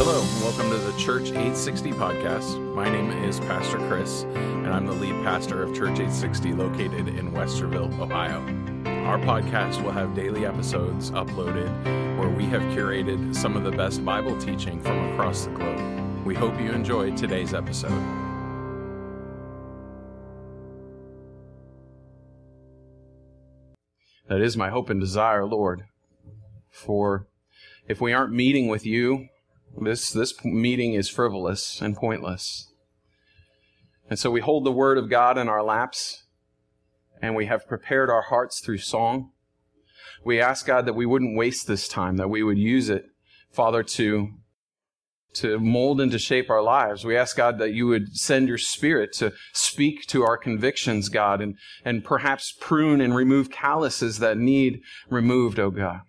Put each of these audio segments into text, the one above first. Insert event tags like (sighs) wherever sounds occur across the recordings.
Hello, welcome to the Church 860 podcast. My name is Pastor Khris, and I'm the lead pastor of Church 860 located in Westerville, Ohio. Our podcast will have daily episodes uploaded where we have curated some of the best Bible teaching from across the globe. We hope you enjoyed today's episode. That is my hope and desire, Lord, for if we aren't meeting with you, this, this meeting is frivolous and pointless. And so we hold the Word of God in our laps and we have prepared our hearts through song. We ask God that we wouldn't waste this time, that we would use it, Father, to, to mold and to shape our lives. We ask God that you would send your Spirit to speak to our convictions, God, and, and perhaps prune and remove calluses that need removed, oh God.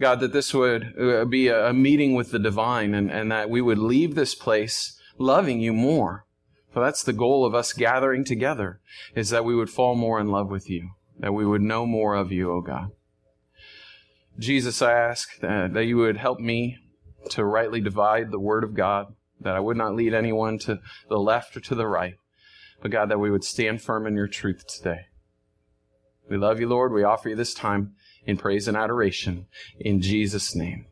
God, that this would uh, be a meeting with the divine and, and that we would leave this place loving you more. For that's the goal of us gathering together, is that we would fall more in love with you, that we would know more of you, O oh God. Jesus, I ask that, that you would help me to rightly divide the word of God, that I would not lead anyone to the left or to the right, but God, that we would stand firm in your truth today. We love you, Lord. We offer you this time in praise and adoration. In Jesus' name,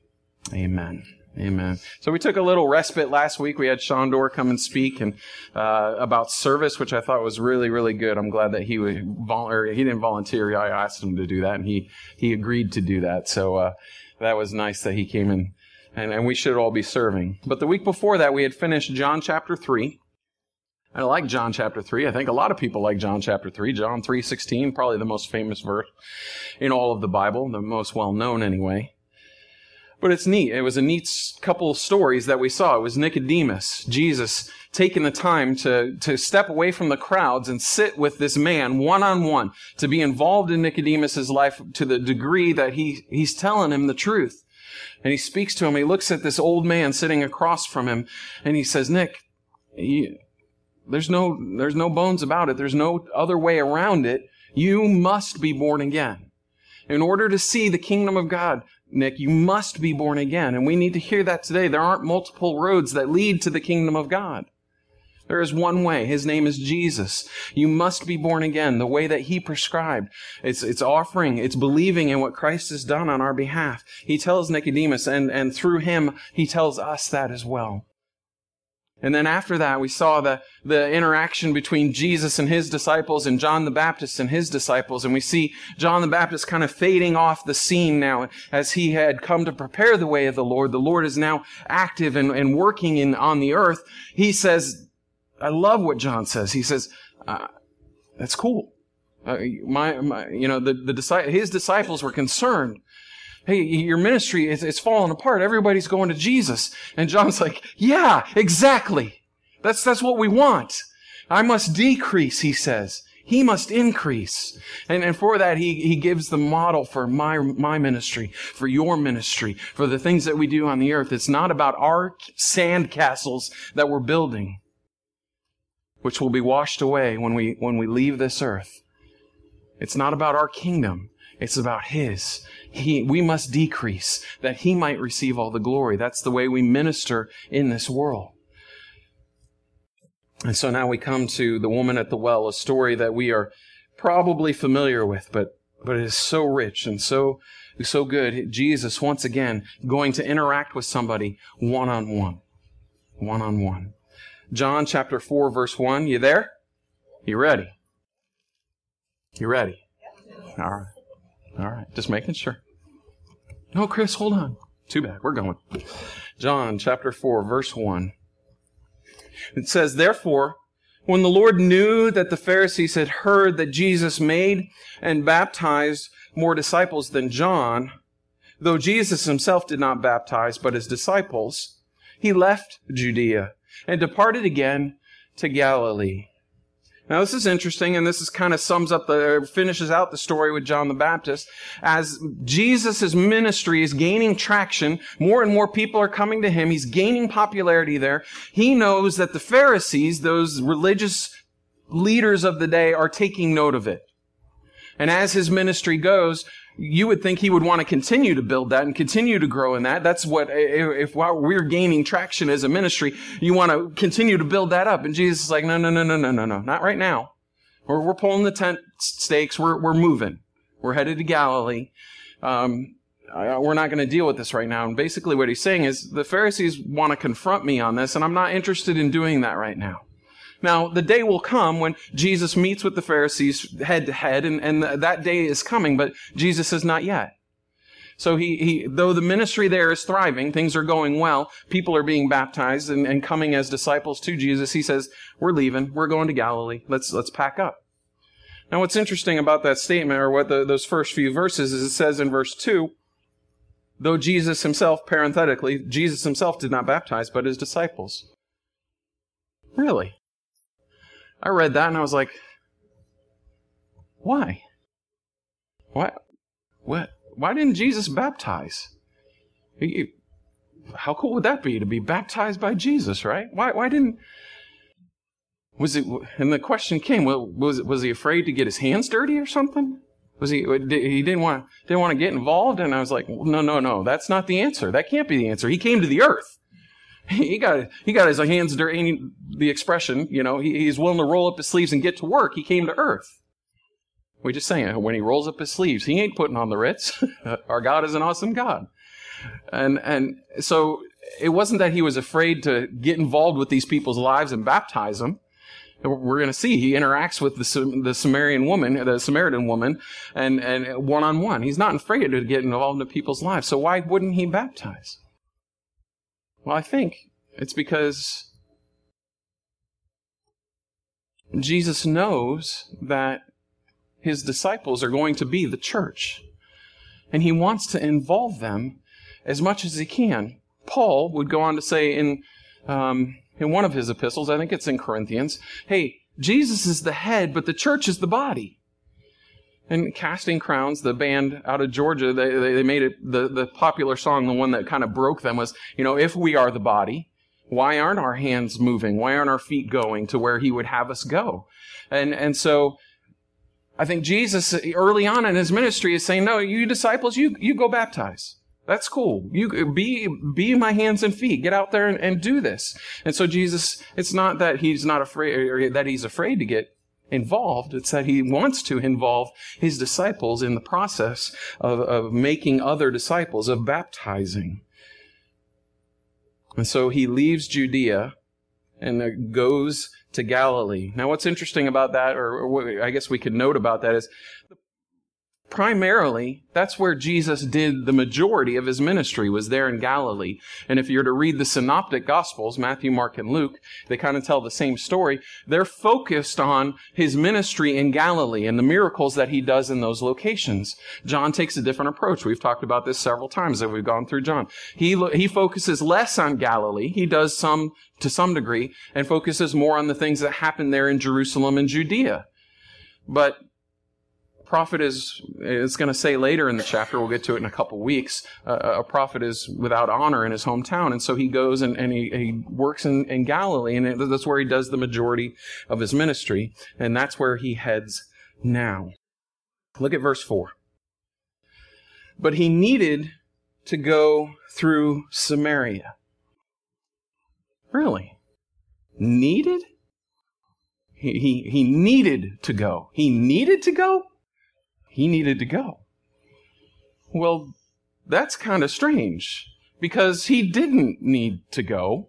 amen. Amen. So we took a little respite last week. We had Shondor come and speak and uh, about service, which I thought was really, really good. I'm glad that he would vol- he didn't volunteer. I asked him to do that, and he he agreed to do that. So uh, that was nice that he came in, and, and we should all be serving. But the week before that, we had finished John chapter three. I like John chapter 3. I think a lot of people like John chapter 3. John 3:16, probably the most famous verse in all of the Bible, the most well known anyway. But it's neat. It was a neat couple stories that we saw. It was Nicodemus, Jesus taking the time to, to step away from the crowds and sit with this man one on one, to be involved in Nicodemus's life to the degree that he, he's telling him the truth. And he speaks to him. He looks at this old man sitting across from him and he says, Nick, you, there's no, there's no bones about it. There's no other way around it. You must be born again. In order to see the kingdom of God, Nick, you must be born again. And we need to hear that today. There aren't multiple roads that lead to the kingdom of God. There is one way. His name is Jesus. You must be born again the way that he prescribed. It's, it's offering, it's believing in what Christ has done on our behalf. He tells Nicodemus and, and through him, he tells us that as well. And then after that, we saw the, the interaction between Jesus and his disciples and John the Baptist and his disciples. And we see John the Baptist kind of fading off the scene now as he had come to prepare the way of the Lord. The Lord is now active and, and working in, on the earth. He says, I love what John says. He says, uh, that's cool. Uh, my, my, you know, the, the, his disciples were concerned hey, your ministry is it's falling apart. Everybody's going to Jesus. And John's (laughs) like, yeah, exactly. That's, that's what we want. I must decrease, he says. He must increase. And, and for that, he, he gives the model for my, my ministry, for your ministry, for the things that we do on the earth. It's not about our sand castles that we're building, which will be washed away when we, when we leave this earth. It's not about our kingdom. It's about His. He, we must decrease that He might receive all the glory. That's the way we minister in this world. And so now we come to the woman at the well, a story that we are probably familiar with, but, but it is so rich and so, so good. Jesus, once again, going to interact with somebody one on one. One on one. John chapter 4, verse 1. You there? You ready? You ready? All right. All right, just making sure. No, Khris, hold on. Too bad. We're going. John chapter 4, verse 1. It says, Therefore, when the Lord knew that the Pharisees had heard that Jesus made and baptized more disciples than John, though Jesus himself did not baptize, but his disciples, he left Judea and departed again to Galilee. Now this is interesting, and this is kind of sums up the, finishes out the story with John the Baptist. As Jesus' ministry is gaining traction, more and more people are coming to him. He's gaining popularity there. He knows that the Pharisees, those religious leaders of the day, are taking note of it. And as his ministry goes, you would think he would want to continue to build that and continue to grow in that. That's what, if we're gaining traction as a ministry, you want to continue to build that up. And Jesus is like, no, no, no, no, no, no, no, not right now. We're, we're pulling the tent stakes. We're, we're moving. We're headed to Galilee. Um, we're not going to deal with this right now. And basically what he's saying is the Pharisees want to confront me on this and I'm not interested in doing that right now. Now, the day will come when Jesus meets with the Pharisees head to head, and, and that day is coming, but Jesus is not yet. So he, he, though the ministry there is thriving, things are going well, people are being baptized and, and coming as disciples to Jesus, he says, we're leaving, we're going to Galilee, let's, let's pack up. Now what's interesting about that statement, or what the, those first few verses, is it says in verse 2, though Jesus himself, parenthetically, Jesus himself did not baptize, but his disciples. Really? I read that and I was like, why? Why? What? Why didn't Jesus baptize? He, how cool would that be to be baptized by Jesus, right? Why? Why didn't? Was it? And the question came: was was he afraid to get his hands dirty or something? Was he? He didn't want didn't want to get involved. And I was like, no, no, no, that's not the answer. That can't be the answer. He came to the earth. He got he got his hands dirty. The expression, you know, he, he's willing to roll up his sleeves and get to work. He came to earth. We just saying when he rolls up his sleeves, he ain't putting on the Ritz. (laughs) Our God is an awesome God, and and so it wasn't that he was afraid to get involved with these people's lives and baptize them. We're going to see he interacts with the, the Samaritan woman, the Samaritan woman, and and one on one. He's not afraid to get involved in people's lives. So why wouldn't he baptize? Well, I think it's because Jesus knows that his disciples are going to be the church. And he wants to involve them as much as he can. Paul would go on to say in, um, in one of his epistles, I think it's in Corinthians, hey, Jesus is the head, but the church is the body. And Casting Crowns, the band out of Georgia, they, they made it, the, the popular song, the one that kind of broke them was, you know, if we are the body, why aren't our hands moving? Why aren't our feet going to where he would have us go? And, and so, I think Jesus early on in his ministry is saying, no, you disciples, you, you go baptize. That's cool. You be, be my hands and feet. Get out there and, and do this. And so Jesus, it's not that he's not afraid, or that he's afraid to get involved. It's that he wants to involve his disciples in the process of, of making other disciples, of baptizing. And so he leaves Judea and goes to Galilee. Now, what's interesting about that, or, or I guess we could note about that, is primarily that's where jesus did the majority of his ministry was there in galilee. And if you're to read the synoptic gospels matthew mark and luke they kind of tell the same story. They're focused on his ministry in galilee and the miracles that he does in those locations. John takes a different approach. We've talked about this several times as we've gone through john. He he focuses less on galilee. He does some to some degree and focuses more on the things that happen there in jerusalem and judea. But prophet is is going to say later in the chapter, we'll get to it in a couple weeks, uh, a prophet is without honor in his hometown. And so he goes and, and he, he works in, in Galilee, and that's where he does the majority of his ministry. And that's where he heads now. Look at verse 4. But he needed to go through Samaria. Really? Needed? He, he, he needed to go. He needed to go? He needed to go. Well, that's kind of strange because he didn't need to go,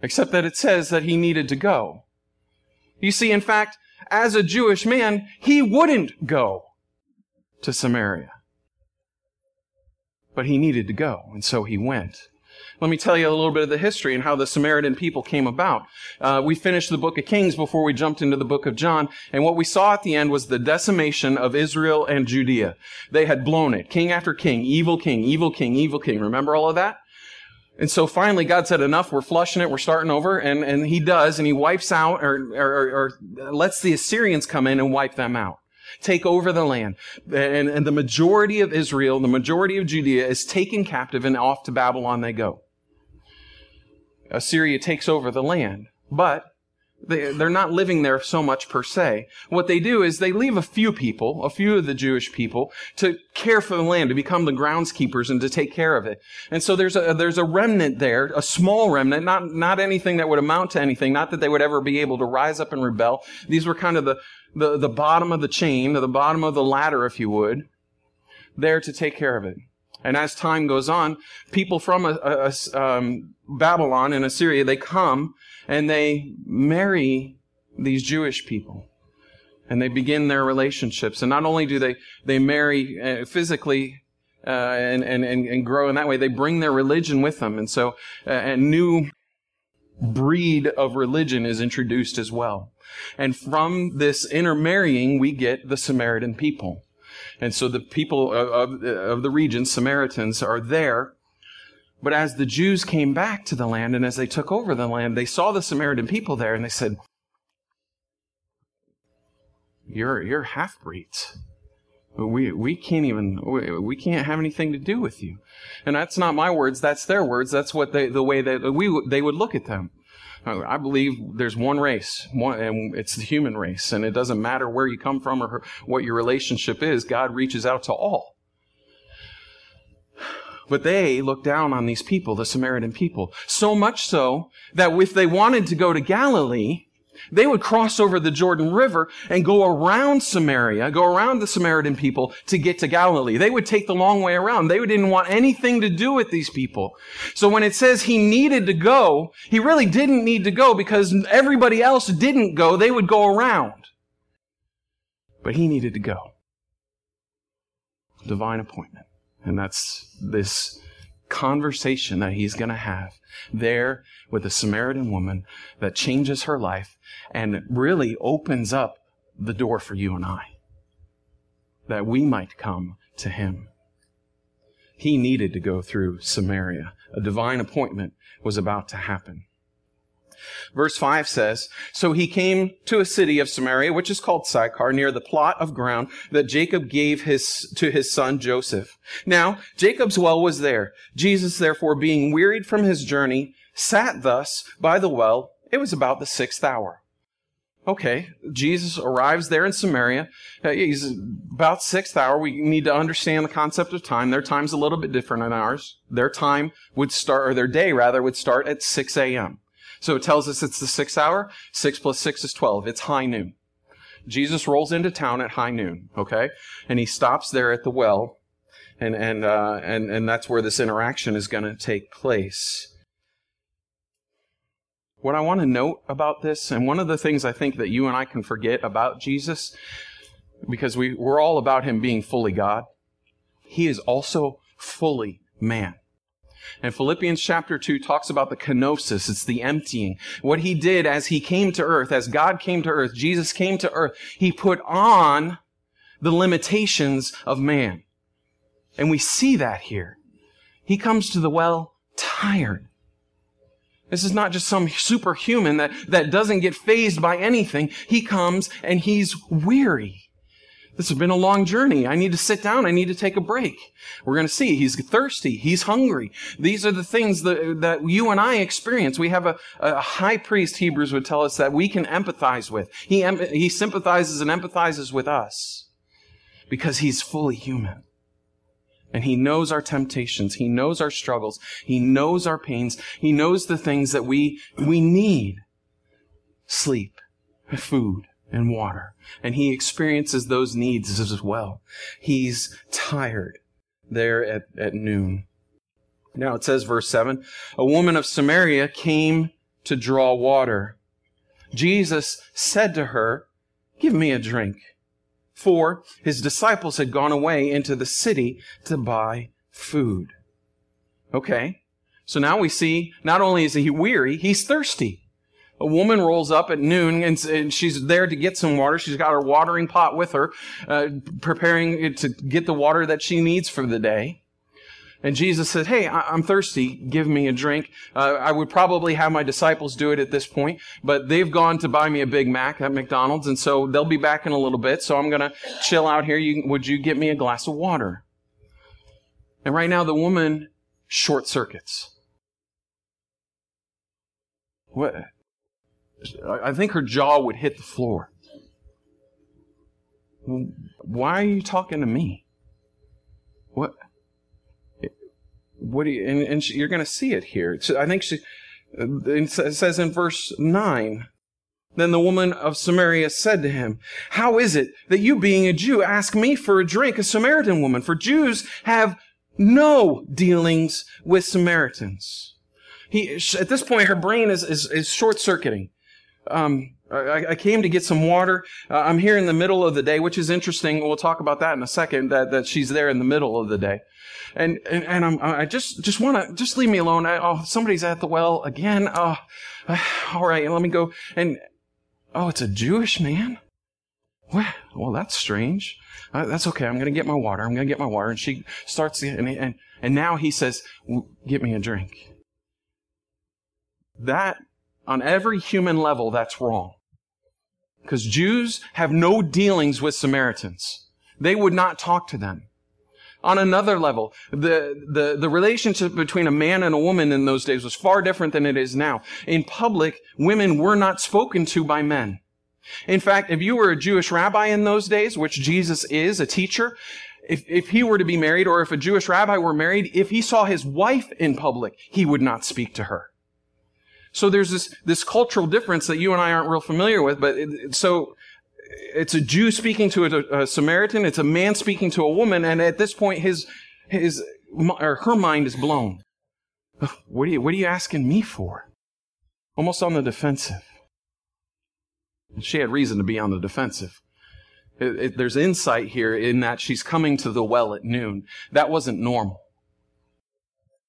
except that it says that he needed to go. You see, in fact, as a Jewish man, he wouldn't go to Samaria. But he needed to go, and so he went. Let me tell you a little bit of the history and how the Samaritan people came about. Uh, we finished the book of Kings before we jumped into the book of John, and what we saw at the end was the decimation of Israel and Judea. They had blown it. King after king, evil king, evil king, evil king. Remember all of that? And so finally God said, enough, we're flushing it, we're starting over, and, and he does, and he wipes out, or, or, or lets the Assyrians come in and wipe them out take over the land. And, and, the majority of Israel, the majority of Judea is taken captive and off to Babylon they go. Assyria takes over the land. But They, they're not living there so much per se. What they do is they leave a few people, a few of the Jewish people, to care for the land, to become the groundskeepers and to take care of it. And so there's a, there's a remnant there, a small remnant, not, not anything that would amount to anything, not that they would ever be able to rise up and rebel. These were kind of the, the, the bottom of the chain, the bottom of the ladder, if you would, there to take care of it. And as time goes on, people from a, a, a, um, Babylon and Assyria, they come and they marry these Jewish people. And they begin their relationships. And not only do they, they marry uh, physically uh, and, and, and grow in that way, they bring their religion with them. And so uh, a new breed of religion is introduced as well. And from this intermarrying, we get the Samaritan people. And so the people of, of, the region, Samaritans, are there. But as the Jews came back to the land and as they took over the land, they saw the Samaritan people there and they said, You're, you're half breeds. We, we can't even, we, we can't have anything to do with you. And that's not my words, that's their words. That's what they, the way that we, they would look at them. I believe there's one race, one, and it's the human race, and it doesn't matter where you come from or what your relationship is. God reaches out to all. But they look down on these people, the Samaritan people, so much so that if they wanted to go to Galilee, they would cross over the Jordan River and go around Samaria, go around the Samaritan people to get to Galilee. They would take the long way around. They didn't want anything to do with these people. So when it says he needed to go, he really didn't need to go because everybody else didn't go. They would go around. But he needed to go. Divine appointment. And that's this conversation that he's going to have there with a Samaritan woman that changes her life and really opens up the door for you and I that we might come to him. He needed to go through Samaria. A divine appointment was about to happen. Verse 5 says, So he came to a city of Samaria, which is called Sychar, near the plot of ground that Jacob gave his, to his son Joseph. Now, Jacob's well was there. Jesus, therefore, being wearied from his journey, sat thus by the well. It was about the sixth hour. Okay, Jesus arrives there in Samaria. Uh, he's about sixth hour. We need to understand the concept of time. Their time's a little bit different than ours. Their time would start, or their day rather, would start at 6 a.m. So it tells us it's the sixth hour. Six plus six is 12. It's high noon. Jesus rolls into town at high noon, okay? And he stops there at the well, and, and, uh, and, and that's where this interaction is going to take place. What I want to note about this, and one of the things I think that you and I can forget about Jesus, because we, we're all about him being fully God, he is also fully man. And Philippians chapter 2 talks about the kenosis. It's the emptying. What he did as he came to earth, as God came to earth, Jesus came to earth, he put on the limitations of man. And we see that here. He comes to the well tired. This is not just some superhuman that, that doesn't get phased by anything. He comes and he's weary. This has been a long journey. I need to sit down. I need to take a break. We're going to see he's thirsty. He's hungry. These are the things that, that you and I experience. We have a, a high priest, Hebrews would tell us, that we can empathize with. He, he sympathizes and empathizes with us because he's fully human. And he knows our temptations. He knows our struggles. He knows our pains. He knows the things that we, we need. Sleep, food, and water. And he experiences those needs as well. He's tired there at, at noon. Now it says, verse 7 A woman of Samaria came to draw water. Jesus said to her, Give me a drink. For his disciples had gone away into the city to buy food. Okay. So now we see not only is he weary, he's thirsty. A woman rolls up at noon and, and, she's there to get some water. She's got her watering pot with her, uh, preparing to get the water that she needs for the day. And Jesus said, Hey, I- am thirsty. Give me a drink. Uh, I would probably have my disciples do it at this point, but they've gone to buy me a Big Mac at McDonald's, and so they'll be back in a little bit. So I'm going to chill out here. You, would you get me a glass of water? And right now, the woman short circuits. What? I think her jaw would hit the floor. Why are you talking to me? What? What do you, and, and she, you're going to see it here. I think she, uh, it says in verse 9, then the woman of Samaria said to him, How is it that you, being a Jew, ask me for a drink, a Samaritan woman? For Jews have no dealings with Samaritans. He, at this point, her brain is, is, is short circuiting. Um, I, I, came to get some water. Uh, I'm here in the middle of the day, which is interesting. We'll talk about that in a second, that, that she's there in the middle of the day. And, and, and I'm, I just, just want to, just leave me alone. I, oh, somebody's at the well again. Oh, (sighs) all right. Let me go. And, oh, it's a Jewish man? Well, well that's strange. Uh, that's okay. I'm going to get my water. I'm going to get my water. And she starts, and, and, and now he says, get me a drink. That, on every human level, that's wrong. Because Jews have no dealings with Samaritans. They would not talk to them. On another level, the, the, the relationship between a man and a woman in those days was far different than it is now. In public, women were not spoken to by men. In fact, if you were a Jewish rabbi in those days, which Jesus is, a teacher, if, if he were to be married or if a Jewish rabbi were married, if he saw his wife in public, he would not speak to her. So there's this, this cultural difference that you and I aren't real familiar with, but it, so it's a Jew speaking to a, a, Samaritan, it's a man speaking to a woman, and at this point his, his, or her mind is blown. (sighs) What are you, what are you asking me for? Almost on the defensive. She had reason to be on the defensive. It, it, there's insight here in that she's coming to the well at noon. That wasn't normal.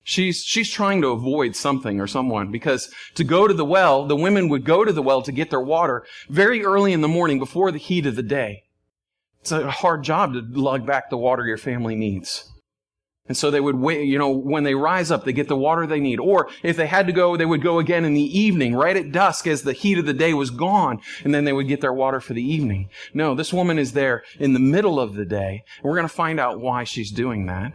She's, she's trying to avoid something or someone because to go to the well, the women would go to the well to get their water very early in the morning before the heat of the day. It's a hard job to lug back the water your family needs. And so they would wait, you know, when they rise up, they get the water they need. Or if they had to go, they would go again in the evening, right at dusk as the heat of the day was gone, and then they would get their water for the evening. No, this woman is there in the middle of the day, and we're going to find out why she's doing that.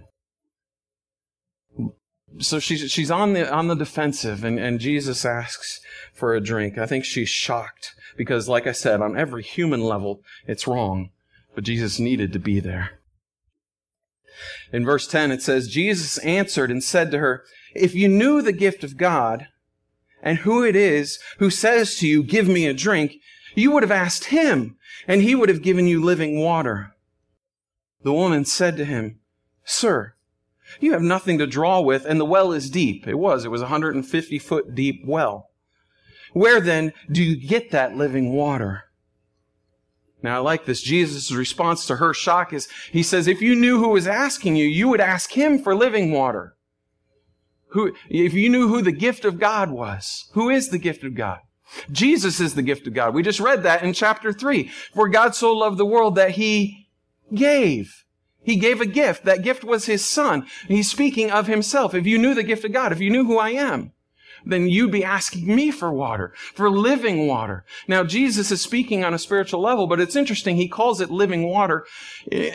So she's, she's on the, on the defensive, and, and Jesus asks for a drink. I think she's shocked because, like I said, on every human level, it's wrong. But Jesus needed to be there. In verse 10, it says, Jesus answered and said to her, If you knew the gift of God and who it is who says to you, Give me a drink, you would have asked him, and he would have given you living water. The woman said to him, Sir, you have nothing to draw with, and the well is deep. It was. It was a 150 foot deep well. Where then do you get that living water? Now I like this. Jesus' response to her shock is, he says, if you knew who was asking you, you would ask him for living water. Who, if you knew who the gift of God was, who is the gift of God? Jesus is the gift of God. We just read that in chapter three. For God so loved the world that he gave. He gave a gift. That gift was his son. He's speaking of himself. If you knew the gift of God, if you knew who I am, then you'd be asking me for water, for living water. Now, Jesus is speaking on a spiritual level, but it's interesting. He calls it living water, eh,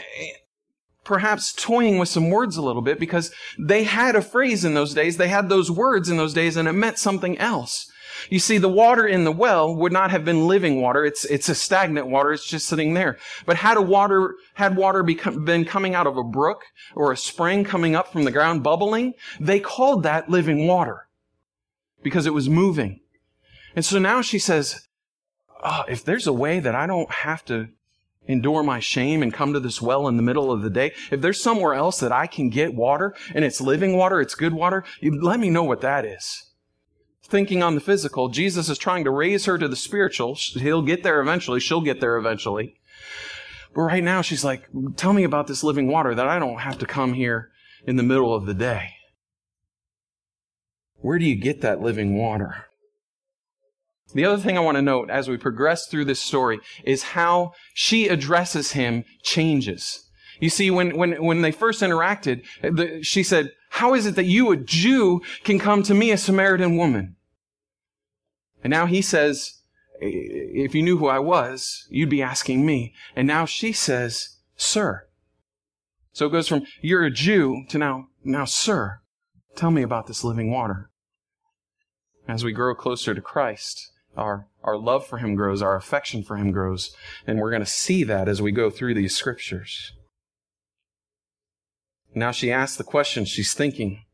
perhaps toying with some words a little bit because they had a phrase in those days. They had those words in those days and it meant something else. You see, the water in the well would not have been living water. It's, it's a stagnant water. It's just sitting there. But had a water, had water become, been coming out of a brook or a spring coming up from the ground bubbling, they called that living water because it was moving. And so now she says, oh, if there's a way that I don't have to endure my shame and come to this well in the middle of the day, if there's somewhere else that I can get water and it's living water, it's good water, let me know what that is. Thinking on the physical, Jesus is trying to raise her to the spiritual. He'll get there eventually. She'll get there eventually. But right now she's like, tell me about this living water that I don't have to come here in the middle of the day. Where do you get that living water? The other thing I want to note as we progress through this story is how she addresses him changes. You see, when, when, when they first interacted, the, she said, how is it that you, a Jew, can come to me, a Samaritan woman? And now he says, if you knew who I was, you'd be asking me. And now she says, sir. So it goes from, you're a Jew to now, now, sir, tell me about this living water as we grow closer to Christ, our, our love for him grows, our affection for him grows. And we're going to see that as we go through these scriptures. Now she asks the question she's thinking.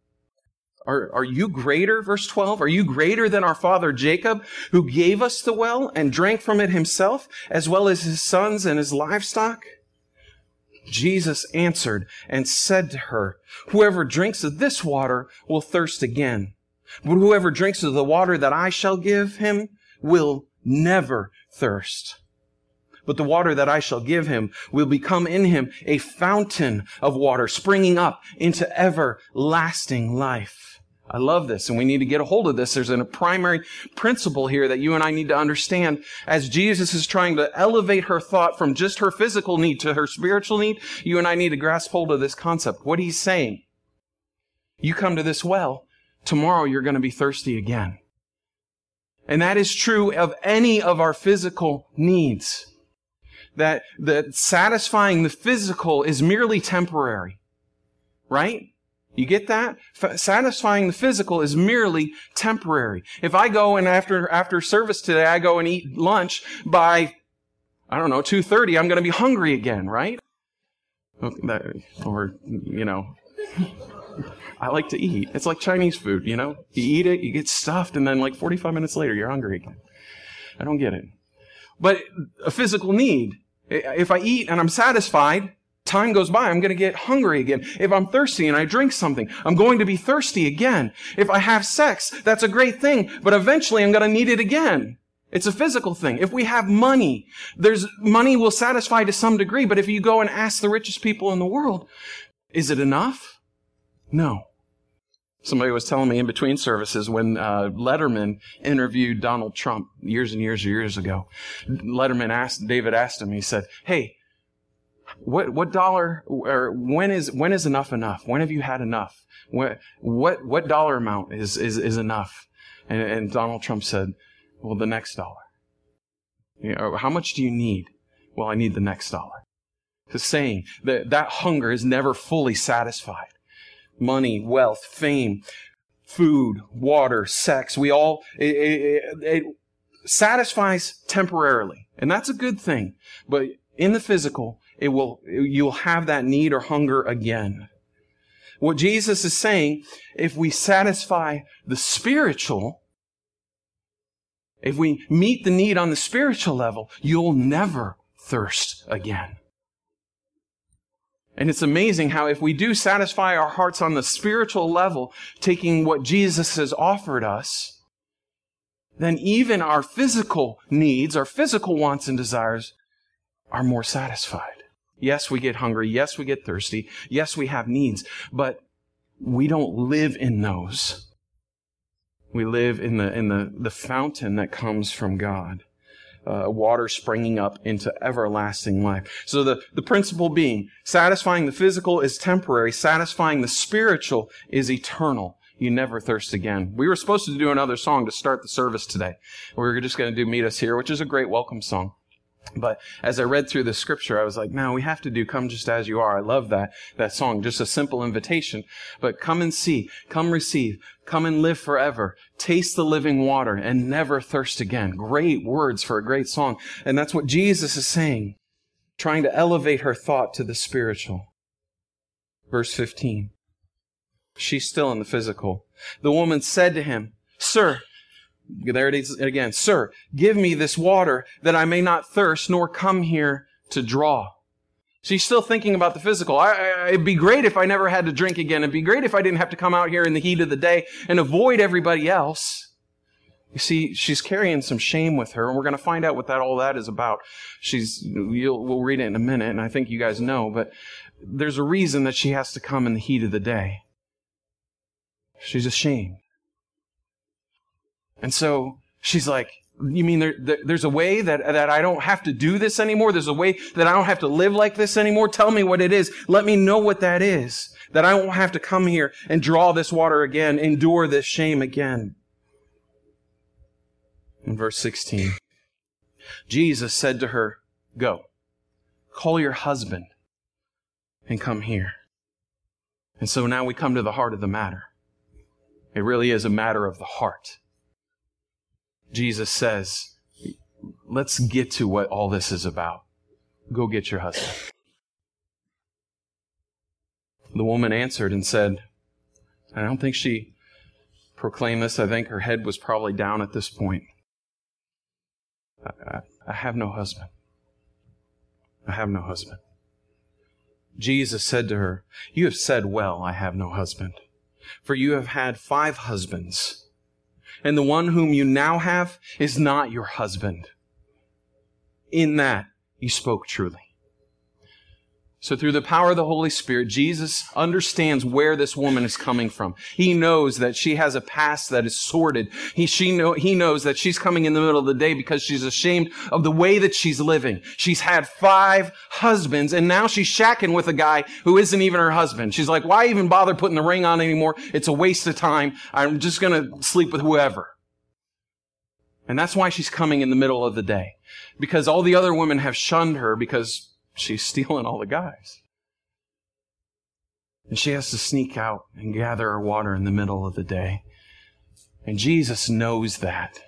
Are, are you greater, verse 12? Are you greater than our father Jacob, who gave us the well and drank from it himself, as well as his sons and his livestock? Jesus answered and said to her, Whoever drinks of this water will thirst again. But whoever drinks of the water that I shall give him will never thirst. But the water that I shall give him will become in him a fountain of water springing up into everlasting life. I love this and we need to get a hold of this. There's a primary principle here that you and I need to understand as Jesus is trying to elevate her thought from just her physical need to her spiritual need. You and I need to grasp hold of this concept. What he's saying. You come to this well, tomorrow you're going to be thirsty again. And that is true of any of our physical needs. That, that satisfying the physical is merely temporary. Right? You get that? F- satisfying the physical is merely temporary. If I go and after, after service today, I go and eat lunch by, I don't know, 2.30, I'm going to be hungry again, right? Or, you know, I like to eat. It's like Chinese food, you know? You eat it, you get stuffed, and then like 45 minutes later, you're hungry again. I don't get it. But a physical need. If I eat and I'm satisfied, time goes by, I'm going to get hungry again. If I'm thirsty and I drink something, I'm going to be thirsty again. If I have sex, that's a great thing, but eventually I'm going to need it again. It's a physical thing. If we have money, there's money will satisfy to some degree, but if you go and ask the richest people in the world, is it enough? No. Somebody was telling me in between services when uh, Letterman interviewed Donald Trump years and years and years ago. Letterman asked, David asked him, he said, Hey, what, what dollar, or when is, when is enough enough? When have you had enough? What, what, what dollar amount is, is, is enough? And, and Donald Trump said, well, the next dollar. You know, how much do you need? Well, I need the next dollar. The saying that that hunger is never fully satisfied money, wealth, fame, food, water, sex. We all, it, it, it, satisfies temporarily. And that's a good thing. But in the physical, it will, you'll have that need or hunger again. What Jesus is saying, if we satisfy the spiritual, if we meet the need on the spiritual level, you'll never thirst again. And it's amazing how if we do satisfy our hearts on the spiritual level, taking what Jesus has offered us, then even our physical needs, our physical wants and desires are more satisfied. Yes, we get hungry. Yes, we get thirsty. Yes, we have needs, but we don't live in those. We live in the, in the, the fountain that comes from God uh, water springing up into everlasting life. So the, the principle being, satisfying the physical is temporary, satisfying the spiritual is eternal. You never thirst again. We were supposed to do another song to start the service today. We were just going to do Meet Us Here, which is a great welcome song. But as I read through the scripture, I was like, no, we have to do come just as you are. I love that, that song. Just a simple invitation. But come and see, come receive, come and live forever. Taste the living water and never thirst again. Great words for a great song. And that's what Jesus is saying, trying to elevate her thought to the spiritual. Verse 15. She's still in the physical. The woman said to him, Sir, there it is again. Sir, give me this water that I may not thirst nor come here to draw. She's still thinking about the physical. I, I, it'd be great if I never had to drink again. It'd be great if I didn't have to come out here in the heat of the day and avoid everybody else. You see, she's carrying some shame with her, and we're going to find out what that all that is about. She's, we'll read it in a minute, and I think you guys know, but there's a reason that she has to come in the heat of the day. She's ashamed. And so she's like, you mean there, there, there's a way that, that I don't have to do this anymore? There's a way that I don't have to live like this anymore? Tell me what it is. Let me know what that is. That I won't have to come here and draw this water again, endure this shame again. In verse 16, Jesus said to her, Go, call your husband and come here. And so now we come to the heart of the matter. It really is a matter of the heart. Jesus says, let's get to what all this is about. Go get your husband. The woman answered and said, I don't think she proclaimed this. I think her head was probably down at this point. I, I, I have no husband. I have no husband. Jesus said to her, You have said well, I have no husband. For you have had five husbands, and the one whom you now have is not your husband. In that you spoke truly. So through the power of the Holy Spirit, Jesus understands where this woman is coming from. He knows that she has a past that is sordid. He, she know, he knows that she's coming in the middle of the day because she's ashamed of the way that she's living. She's had five husbands and now she's shacking with a guy who isn't even her husband. She's like, why even bother putting the ring on anymore? It's a waste of time. I'm just going to sleep with whoever. And that's why she's coming in the middle of the day. Because all the other women have shunned her because she's stealing all the guys. And she has to sneak out and gather her water in the middle of the day. And Jesus knows that.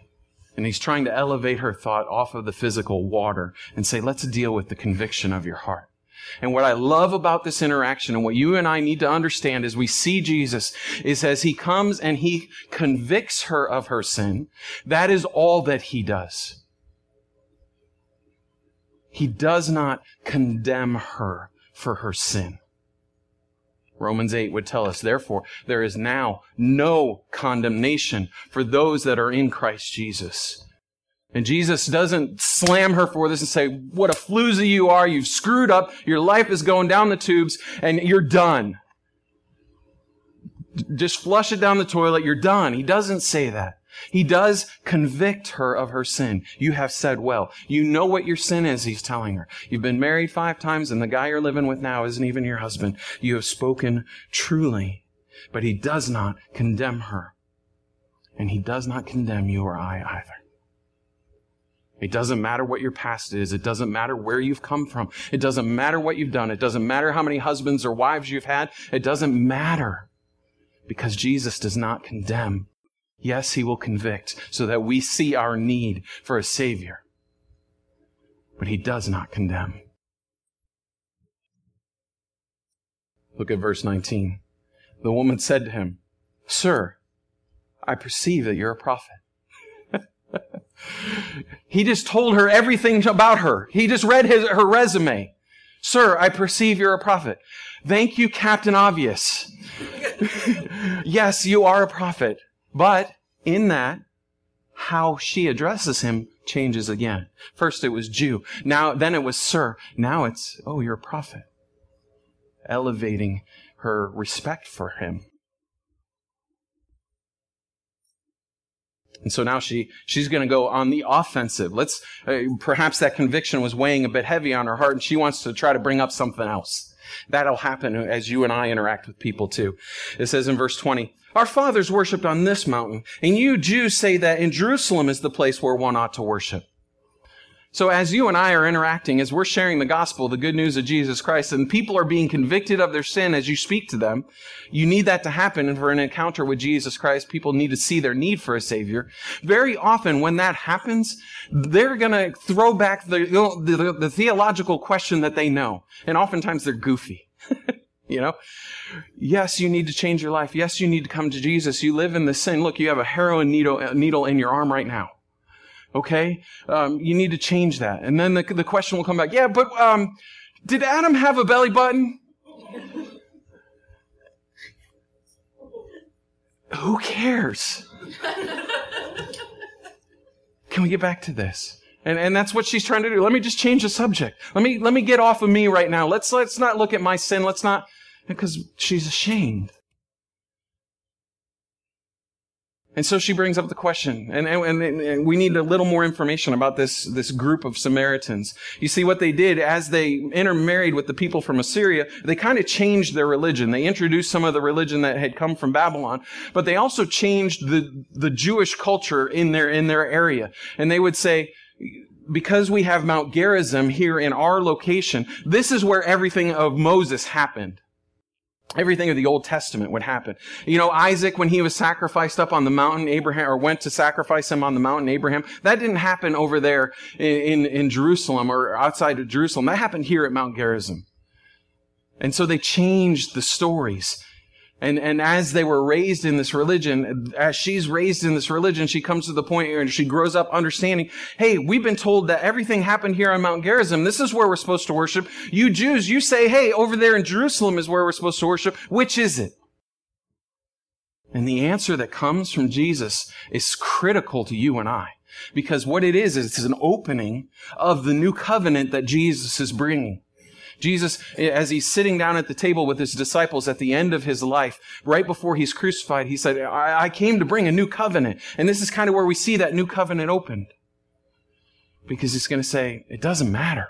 And he's trying to elevate her thought off of the physical water and say, let's deal with the conviction of your heart. And what I love about this interaction and what you and I need to understand as we see Jesus is as he comes and he convicts her of her sin, that is all that he does. He does not condemn her for her sin. Romans 8 would tell us, therefore, there is now no condemnation for those that are in Christ Jesus. And Jesus doesn't slam her for this and say, what a floozy you are. You've screwed up. Your life is going down the tubes and you're done. Just flush it down the toilet. You're done. He doesn't say that. He does convict her of her sin. You have said well. You know what your sin is, he's telling her. You've been married five times and the guy you're living with now isn't even your husband. You have spoken truly. But he does not condemn her. And he does not condemn you or I either. It doesn't matter what your past is. It doesn't matter where you've come from. It doesn't matter what you've done. It doesn't matter how many husbands or wives you've had. It doesn't matter because Jesus does not condemn. Yes, he will convict so that we see our need for a Savior. But he does not condemn. Look at verse 19. The woman said to him, Sir, I perceive that you're a prophet. (laughs) he just told her everything about her. He just read his, her resume. Sir, I perceive you're a prophet. Thank you, Captain Obvious. (laughs) yes, you are a prophet. But in that, how she addresses him changes again. First it was Jew. Now, then it was sir. Now it's, oh, you're a prophet. Elevating her respect for him. And so now she, she's going to go on the offensive. Let's, uh, perhaps that conviction was weighing a bit heavy on her heart and she wants to try to bring up something else. That'll happen as you and I interact with people too. It says in verse 20, our fathers worshiped on this mountain, and you Jews say that in Jerusalem is the place where one ought to worship. So as you and I are interacting, as we're sharing the gospel, the good news of Jesus Christ, and people are being convicted of their sin as you speak to them, you need that to happen. And for an encounter with Jesus Christ, people need to see their need for a savior. Very often when that happens, they're going to throw back the, the, the, theological question that they know. And oftentimes they're goofy. (laughs) you know? Yes, you need to change your life. Yes, you need to come to Jesus. You live in the sin. Look, you have a heroin needle, needle in your arm right now. Okay? Um, you need to change that. And then the, the question will come back, yeah, but um, did Adam have a belly button? Who cares? Can we get back to this? And, and that's what she's trying to do. Let me just change the subject. Let me, let me get off of me right now. Let's, let's not look at my sin. Let's not, because she's ashamed. And so she brings up the question, and, and, and, we need a little more information about this, this group of Samaritans. You see, what they did as they intermarried with the people from Assyria, they kind of changed their religion. They introduced some of the religion that had come from Babylon, but they also changed the, the Jewish culture in their, in their area. And they would say, because we have Mount Gerizim here in our location, this is where everything of Moses happened. Everything of the Old Testament would happen. You know, Isaac, when he was sacrificed up on the mountain, Abraham, or went to sacrifice him on the mountain, Abraham, that didn't happen over there in, in, in Jerusalem or outside of Jerusalem. That happened here at Mount Gerizim. And so they changed the stories. And, and as they were raised in this religion, as she's raised in this religion, she comes to the point where she grows up understanding, hey, we've been told that everything happened here on Mount Gerizim. This is where we're supposed to worship. You Jews, you say, hey, over there in Jerusalem is where we're supposed to worship. Which is it? And the answer that comes from Jesus is critical to you and I. Because what it is, is it's an opening of the new covenant that Jesus is bringing. Jesus, as he's sitting down at the table with his disciples at the end of his life, right before he's crucified, he said, I, I came to bring a new covenant. And this is kind of where we see that new covenant opened. Because he's going to say, it doesn't matter.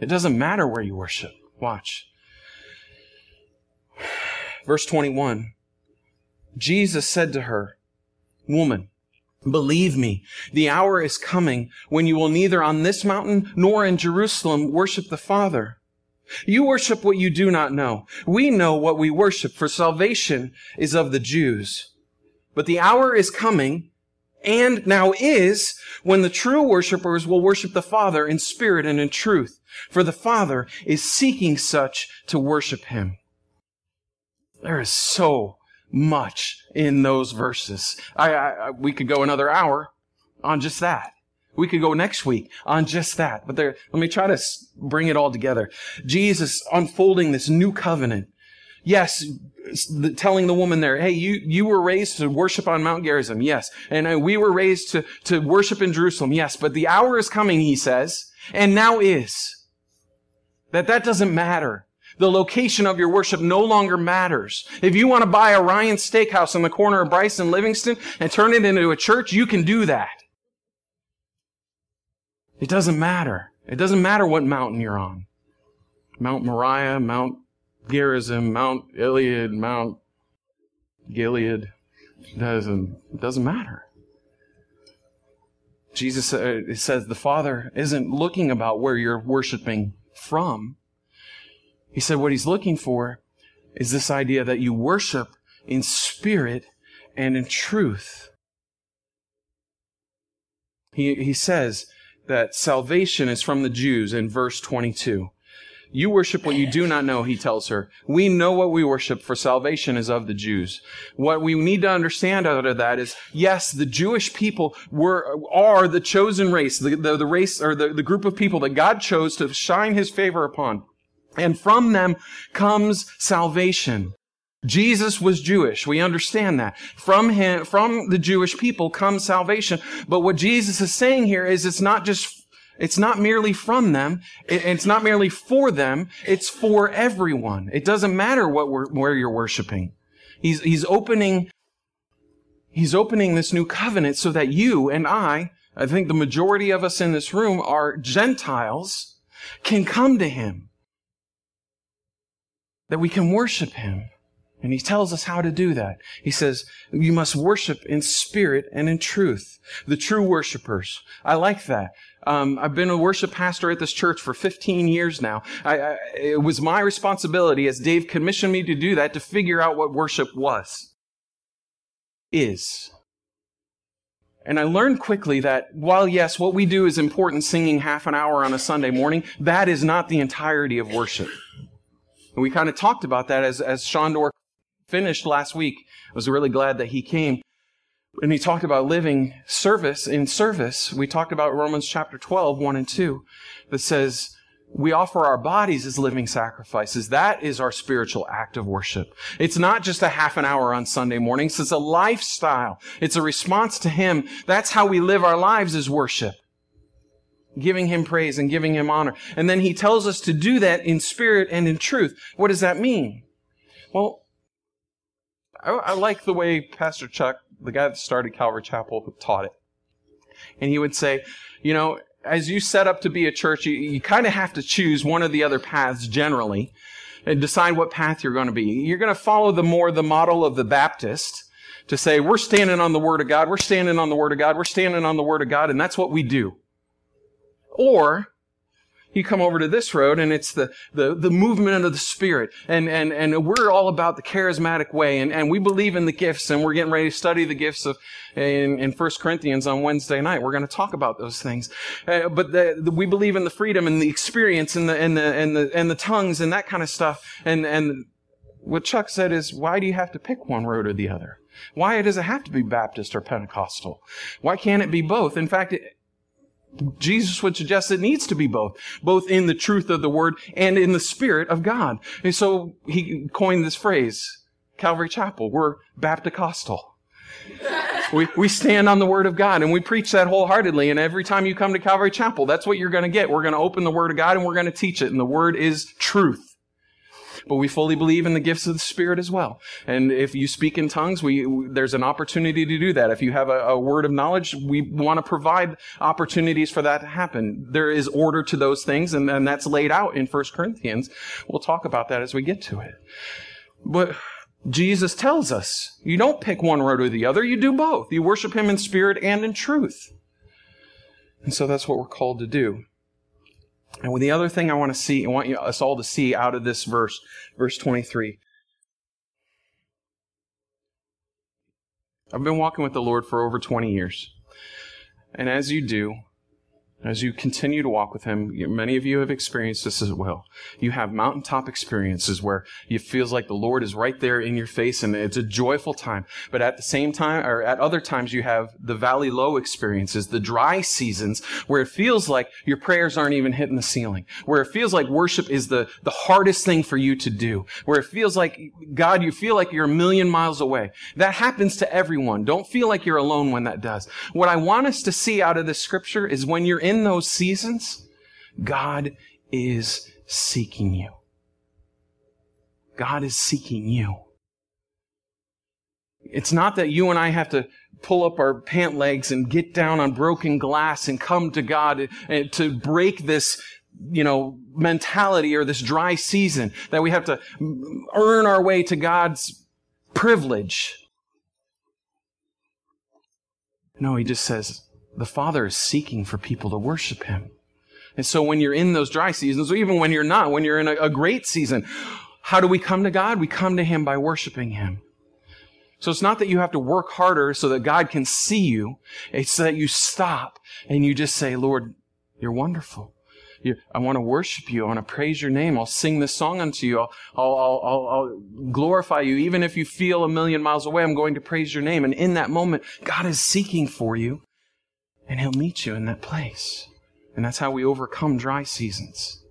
It doesn't matter where you worship. Watch. Verse 21. Jesus said to her, Woman, Believe me, the hour is coming when you will neither on this mountain nor in Jerusalem worship the Father. You worship what you do not know. We know what we worship, for salvation is of the Jews. But the hour is coming, and now is, when the true worshipers will worship the Father in spirit and in truth. For the Father is seeking such to worship Him. There is so much in those verses. I, I, we could go another hour on just that. We could go next week on just that. But there, let me try to bring it all together. Jesus unfolding this new covenant. Yes, telling the woman there, hey, you, you were raised to worship on Mount Gerizim. Yes. And uh, we were raised to, to worship in Jerusalem. Yes. But the hour is coming, he says, and now is. That that doesn't matter. The location of your worship no longer matters. If you want to buy a Ryan Steakhouse on the corner of Bryce and Livingston and turn it into a church, you can do that. It doesn't matter. It doesn't matter what mountain you're on. Mount Moriah, Mount Gerizim, Mount Iliad, Mount Gilead. It doesn't, it doesn't matter. Jesus uh, says the Father isn't looking about where you're worshiping from. He said what he's looking for is this idea that you worship in spirit and in truth. He, he says, that salvation is from the Jews in verse 22. You worship what you do not know, he tells her. We know what we worship, for salvation is of the Jews. What we need to understand out of that is, yes, the Jewish people were, are the chosen race, the, the, the race, or the, the group of people that God chose to shine his favor upon. And from them comes salvation. Jesus was Jewish. We understand that. From him, from the Jewish people comes salvation. But what Jesus is saying here is it's not just, it's not merely from them. it's not merely for them. It's for everyone. It doesn't matter what where you're worshiping. He's, he's opening, he's opening this new covenant so that you and I, I think the majority of us in this room are Gentiles, can come to him. That we can worship him. And he tells us how to do that. He says, you must worship in spirit and in truth. The true worshipers. I like that. Um, I've been a worship pastor at this church for 15 years now. I, I, it was my responsibility as Dave commissioned me to do that to figure out what worship was. Is. And I learned quickly that while yes, what we do is important, singing half an hour on a Sunday morning, that is not the entirety of worship. And we kind of talked about that as, as Sean Dork finished last week. I was really glad that he came. And he talked about living service in service. We talked about Romans chapter 12, 1 and 2, that says, we offer our bodies as living sacrifices. That is our spiritual act of worship. It's not just a half an hour on Sunday mornings. It's a lifestyle. It's a response to Him. That's how we live our lives as worship. Giving Him praise and giving Him honor. And then He tells us to do that in spirit and in truth. What does that mean? Well, I, I like the way Pastor Chuck, the guy that started Calvary Chapel, taught it. And he would say, you know, as you set up to be a church, you, you kind of have to choose one of the other paths generally and decide what path you're going to be. You're going to follow the more the model of the Baptist to say, we're standing on the Word of God, we're standing on the Word of God, we're standing on the Word of God, and that's what we do. Or You come over to this road and it's the, the, the movement of the Spirit. And, and, and we're all about the charismatic way. And, and we believe in the gifts and we're getting ready to study the gifts of, in, in 1 Corinthians on Wednesday night. We're going to talk about those things. Uh, but the, the, we believe in the freedom and the experience and the, and the, and the, and the tongues and that kind of stuff. And, and what Chuck said is, why do you have to pick one road or the other? Why does it have to be Baptist or Pentecostal? Why can't it be both? In fact, it, Jesus would suggest it needs to be both, both in the truth of the word and in the spirit of God. And so he coined this phrase, Calvary Chapel. We're Baptist we, we stand on the Word of God and we preach that wholeheartedly. And every time you come to Calvary Chapel, that's what you're going to get. We're going to open the Word of God and we're going to teach it. And the Word is truth but we fully believe in the gifts of the Spirit as well. And if you speak in tongues, we, there's an opportunity to do that. If you have a, a word of knowledge, we want to provide opportunities for that to happen. There is order to those things, and, and that's laid out in 1 Corinthians. We'll talk about that as we get to it. But Jesus tells us you don't pick one road or the other, you do both. You worship Him in spirit and in truth. And so that's what we're called to do. And the other thing I want to see, I want you, us all to see out of this verse, verse 23. I've been walking with the Lord for over 20 years. And as you do, as you continue to walk with Him, many of you have experienced this as well. You have mountaintop experiences where it feels like the Lord is right there in your face and it's a joyful time. But at the same time, or at other times, you have the valley low experiences, the dry seasons where it feels like your prayers aren't even hitting the ceiling, where it feels like worship is the, the hardest thing for you to do, where it feels like, God, you feel like you're a million miles away. That happens to everyone. Don't feel like you're alone when that does. What I want us to see out of this scripture is when you're in in those seasons, God is seeking you. God is seeking you. It's not that you and I have to pull up our pant legs and get down on broken glass and come to God to break this, you know, mentality or this dry season that we have to earn our way to God's privilege. No, he just says, the Father is seeking for people to worship Him. And so when you're in those dry seasons, or even when you're not, when you're in a, a great season, how do we come to God? We come to Him by worshiping Him. So it's not that you have to work harder so that God can see you. It's that you stop and you just say, Lord, you're wonderful. You, I want to worship you. I want to praise your name. I'll sing this song unto you. I'll, I'll, I'll, I'll, glorify you. Even if you feel a million miles away, I'm going to praise your name. And in that moment, God is seeking for you. And He'll meet you in that place. And that's how we overcome dry seasons.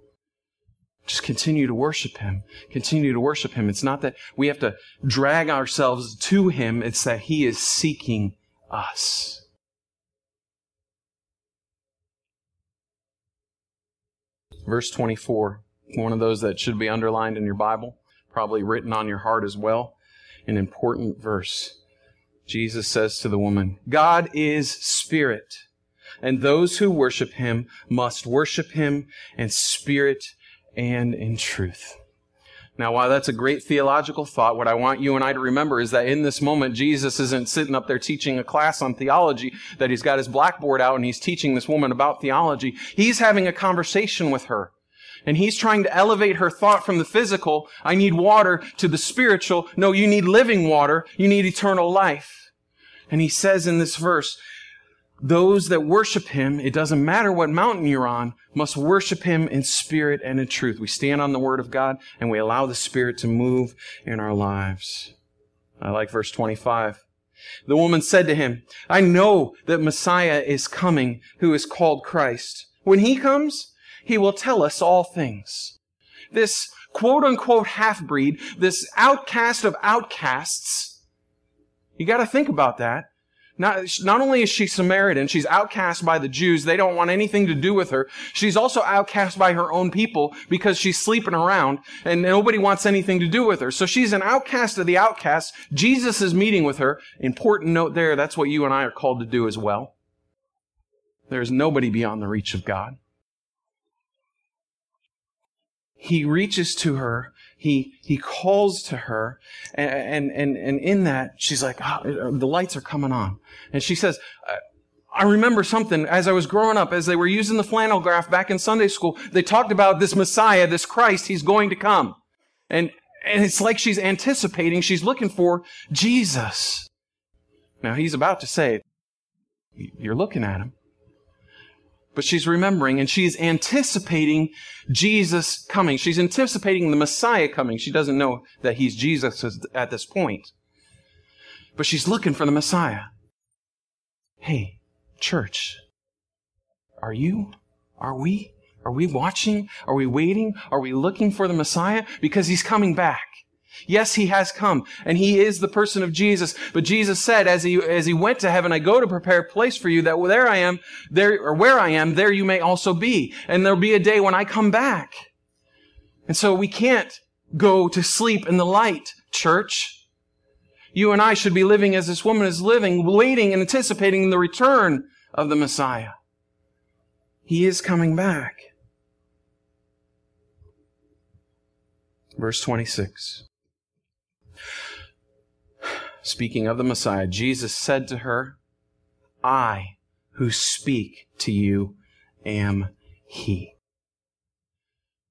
Just continue to worship Him. Continue to worship Him. It's not that we have to drag ourselves to Him, it's that He is seeking us. Verse 24, one of those that should be underlined in your Bible, probably written on your heart as well. An important verse. Jesus says to the woman, God is spirit and those who worship him must worship him in spirit and in truth. Now, while that's a great theological thought, what I want you and I to remember is that in this moment, Jesus isn't sitting up there teaching a class on theology, that he's got his blackboard out and he's teaching this woman about theology. He's having a conversation with her. And he's trying to elevate her thought from the physical, I need water, to the spiritual, no, you need living water, you need eternal life. And he says in this verse, those that worship him, it doesn't matter what mountain you're on, must worship him in spirit and in truth. We stand on the word of God and we allow the spirit to move in our lives. I like verse 25. The woman said to him, I know that Messiah is coming who is called Christ. When he comes, he will tell us all things. This quote unquote half breed, this outcast of outcasts, you gotta think about that. Not, not only is she Samaritan, she's outcast by the Jews. They don't want anything to do with her. She's also outcast by her own people because she's sleeping around and nobody wants anything to do with her. So she's an outcast of the outcasts. Jesus is meeting with her. Important note there, that's what you and I are called to do as well. There's nobody beyond the reach of God. He reaches to her he he calls to her and and and, in that she's like oh, the lights are coming on and she says uh, I remember something as I was growing up, as they were using the flannel graph back in Sunday school, they talked about this Messiah, this Christ, he's going to come. And, and it's like she's anticipating, she's looking for Jesus. Now he's about to say, you're looking at him. But she's remembering and she's anticipating Jesus coming. She's anticipating the Messiah coming. She doesn't know that he's Jesus at this point. But she's looking for the Messiah. Hey, church, are you? Are we? Are we watching? Are we waiting? Are we looking for the Messiah? Because he's coming back. Yes, he has come and he is the person of Jesus. But Jesus said as he, as he went to heaven, I go to prepare a place for you that there I am, there, or where I am, there you may also be. And there'll be a day when I come back. And so we can't go to sleep in the light, church. You and I should be living as this woman is living, waiting and anticipating the return of the Messiah. He is coming back. Verse 26. Speaking of the Messiah, Jesus said to her, I who speak to you am he.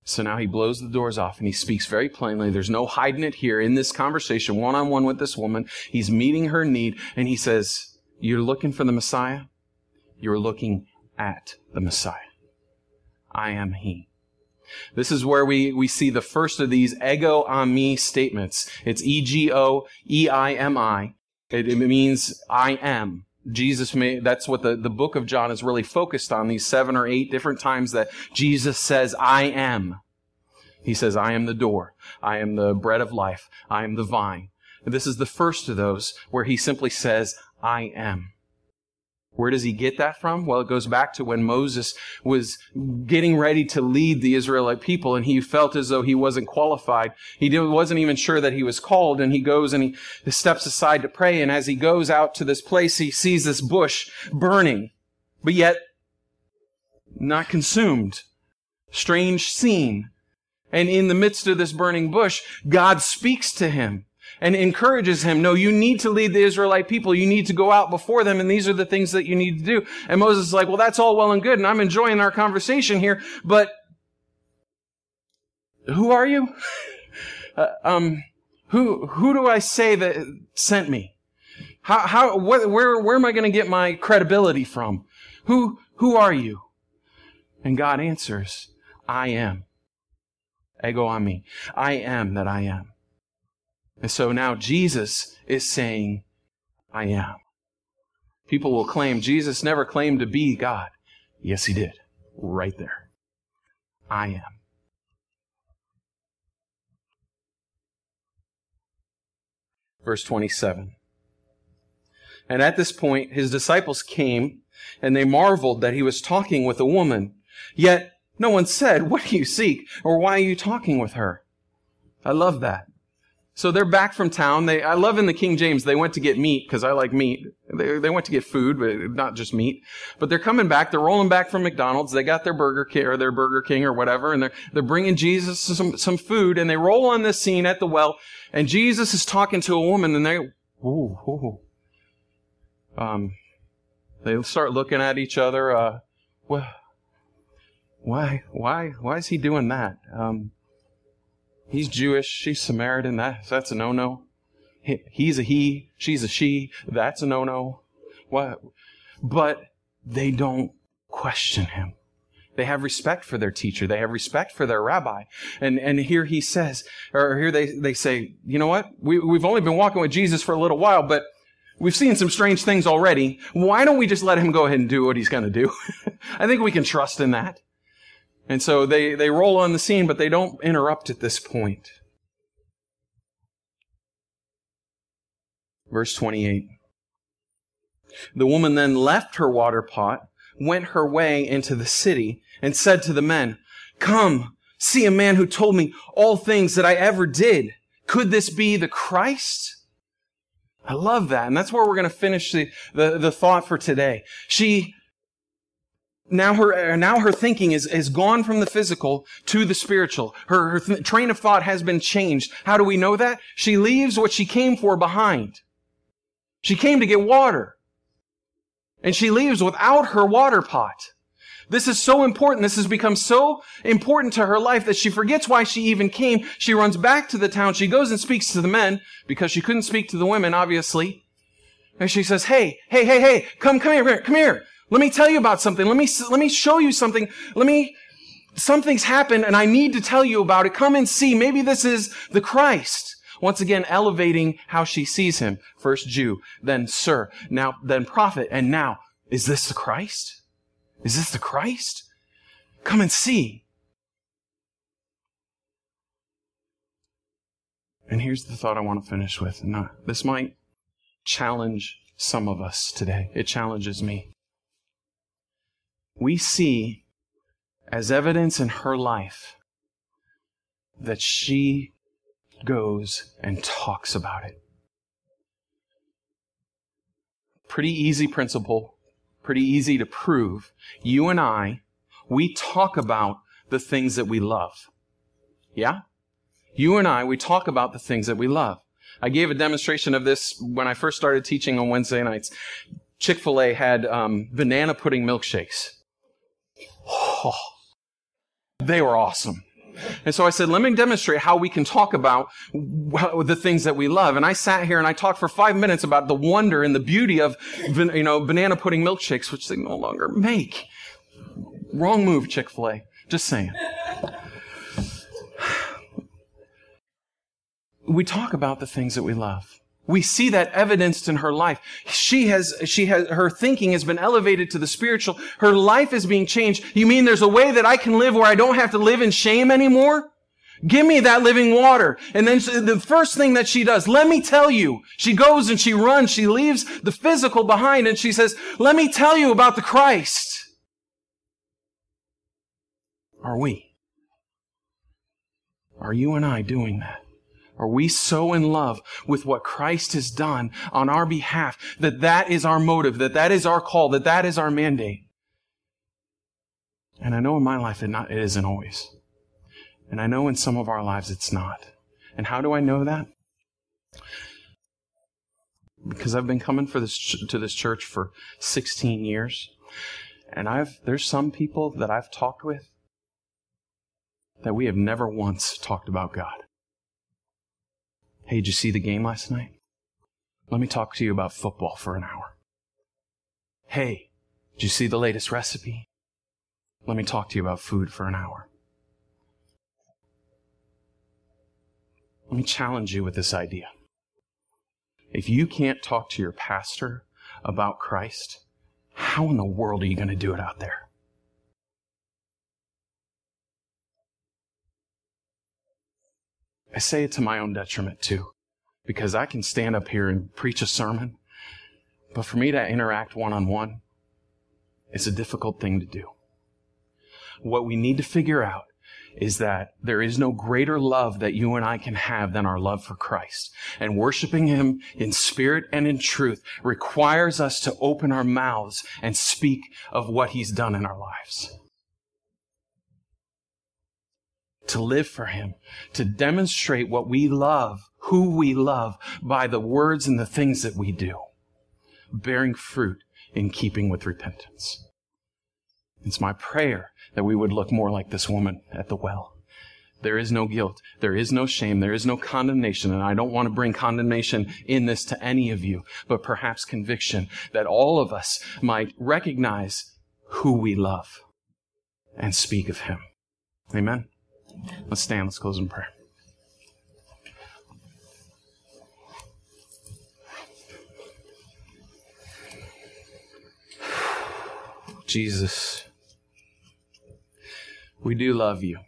So now he blows the doors off and he speaks very plainly. There's no hiding it here in this conversation, one on one with this woman. He's meeting her need and he says, You're looking for the Messiah? You're looking at the Messiah. I am he. This is where we, we see the first of these ego eimi statements. It's E-G-O, E-I-M-I. It, it means I am. Jesus may, that's what the, the book of John is really focused on, these seven or eight different times that Jesus says, I am. He says, I am the door. I am the bread of life. I am the vine. And this is the first of those where he simply says, I am. Where does he get that from? Well, it goes back to when Moses was getting ready to lead the Israelite people and he felt as though he wasn't qualified. He wasn't even sure that he was called and he goes and he steps aside to pray. And as he goes out to this place, he sees this bush burning, but yet not consumed. Strange scene. And in the midst of this burning bush, God speaks to him and encourages him, no, you need to lead the Israelite people. You need to go out before them, and these are the things that you need to do. And Moses is like, well, that's all well and good, and I'm enjoying our conversation here, but who are you? (laughs) uh, um, who, who do I say that sent me? How, how, what, where, where am I going to get my credibility from? Who, who are you? And God answers, I am. Ego eimi. I am that I am. And so now Jesus is saying, I am. People will claim Jesus never claimed to be God. Yes, he did. Right there. I am. Verse 27. And at this point, his disciples came and they marveled that he was talking with a woman. Yet no one said, What do you seek? or Why are you talking with her? I love that. So they're back from town. They, I love in the King James, they went to get meat because I like meat. They, they went to get food, but not just meat. But they're coming back. They're rolling back from McDonald's. They got their Burger King or their Burger King or whatever, and they're they're bringing Jesus some some food. And they roll on this scene at the well, and Jesus is talking to a woman, and they, ooh, ooh. um, they start looking at each other. Uh, well, why, why, why is he doing that? Um, He's Jewish. She's Samaritan. That, that's a no-no. He, he's a he. She's a she. That's a no-no. What? But they don't question him. They have respect for their teacher. They have respect for their rabbi. And, and here he says, or here they, they say, you know what? We, we've only been walking with Jesus for a little while, but we've seen some strange things already. Why don't we just let him go ahead and do what he's going to do? (laughs) I think we can trust in that. And so they, they roll on the scene, but they don't interrupt at this point. Verse 28. The woman then left her water pot, went her way into the city, and said to the men, Come, see a man who told me all things that I ever did. Could this be the Christ? I love that. And that's where we're going to finish the, the, the thought for today. She now her uh, now her thinking is is gone from the physical to the spiritual. Her, her th- train of thought has been changed. How do we know that? She leaves what she came for behind. She came to get water. And she leaves without her water pot. This is so important. This has become so important to her life that she forgets why she even came. She runs back to the town. She goes and speaks to the men because she couldn't speak to the women, obviously. And she says, Hey, hey, hey, hey, come, come here, come here. Let me tell you about something. Let me, let me show you something. Let me, something's happened and I need to tell you about it. Come and see. Maybe this is the Christ. Once again, elevating how she sees him. First Jew, then sir, now, then prophet, and now, is this the Christ? Is this the Christ? Come and see. And here's the thought I want to finish with. Not, this might challenge some of us today. It challenges me. We see as evidence in her life that she goes and talks about it. Pretty easy principle, pretty easy to prove. You and I, we talk about the things that we love. Yeah? You and I, we talk about the things that we love. I gave a demonstration of this when I first started teaching on Wednesday nights. Chick fil A had um, banana pudding milkshakes. Oh, they were awesome. And so I said, let me demonstrate how we can talk about the things that we love. And I sat here and I talked for five minutes about the wonder and the beauty of, you know, banana pudding milkshakes, which they no longer make. Wrong move, Chick-fil-A. Just saying. (sighs) We talk about the things that we love. We see that evidenced in her life. She has, she has, her thinking has been elevated to the spiritual. Her life is being changed. You mean there's a way that I can live where I don't have to live in shame anymore? Give me that living water. And then the first thing that she does, let me tell you, she goes and she runs, she leaves the physical behind and she says, let me tell you about the Christ. Are we? Are you and I doing that? Are we so in love with what Christ has done on our behalf that that is our motive, that that is our call, that that is our mandate? And I know in my life it, not, it isn't always. And I know in some of our lives it's not. And how do I know that? Because I've been coming for this to this church for 16 years. And I've there's some people that I've talked with that we have never once talked about God. Hey, did you see the game last night? Let me talk to you about football for an hour. Hey, did you see the latest recipe? Let me talk to you about food for an hour. Let me challenge you with this idea. If you can't talk to your pastor about Christ, how in the world are you going to do it out there? I say it to my own detriment too, because I can stand up here and preach a sermon, but for me to interact one on one, it's a difficult thing to do. What we need to figure out is that there is no greater love that you and I can have than our love for Christ. And worshiping Him in spirit and in truth requires us to open our mouths and speak of what He's done in our lives to live for Him, to demonstrate what we love, who we love by the words and the things that we do, bearing fruit in keeping with repentance. It's my prayer that we would look more like this woman at the well. There is no guilt. There is no shame. There is no condemnation. And I don't want to bring condemnation in this to any of you, but perhaps conviction that all of us might recognize who we love and speak of him. Amen. Let's stand. Let's close in prayer. Jesus, we do love you.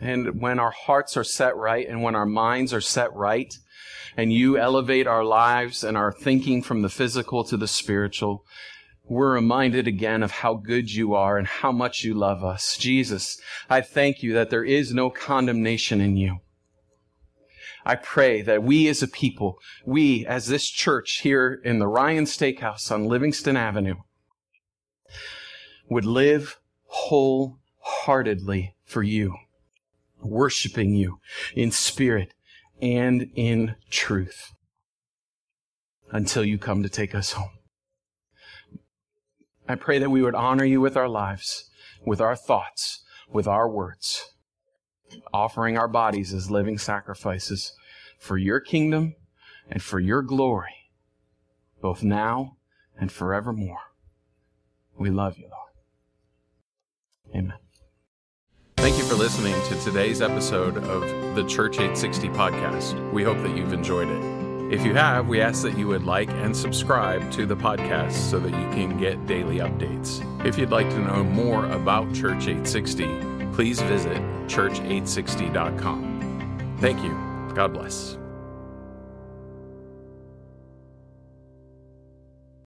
And when our hearts are set right and when our minds are set right, and you elevate our lives and our thinking from the physical to the spiritual, we're reminded again of how good you are and how much you love us. Jesus, I thank you that there is no condemnation in you. I pray that we as a people, we as this church here in the Ryan Steakhouse on Livingston Avenue, would live wholeheartedly for you, worshiping you in spirit and in truth. until you come to take us home. I pray that we would honor you with our lives, with our thoughts, with our words, offering our bodies as living sacrifices for your kingdom and for your glory, both now and forevermore. We love you, Lord. Amen. Thank you for listening to today's episode of the Church 860 podcast. We hope that you've enjoyed it. If you have, we ask that you would like and subscribe to the podcast so that you can get daily updates. If you'd like to know more about Church 860, please visit church860.com. Thank you. God bless.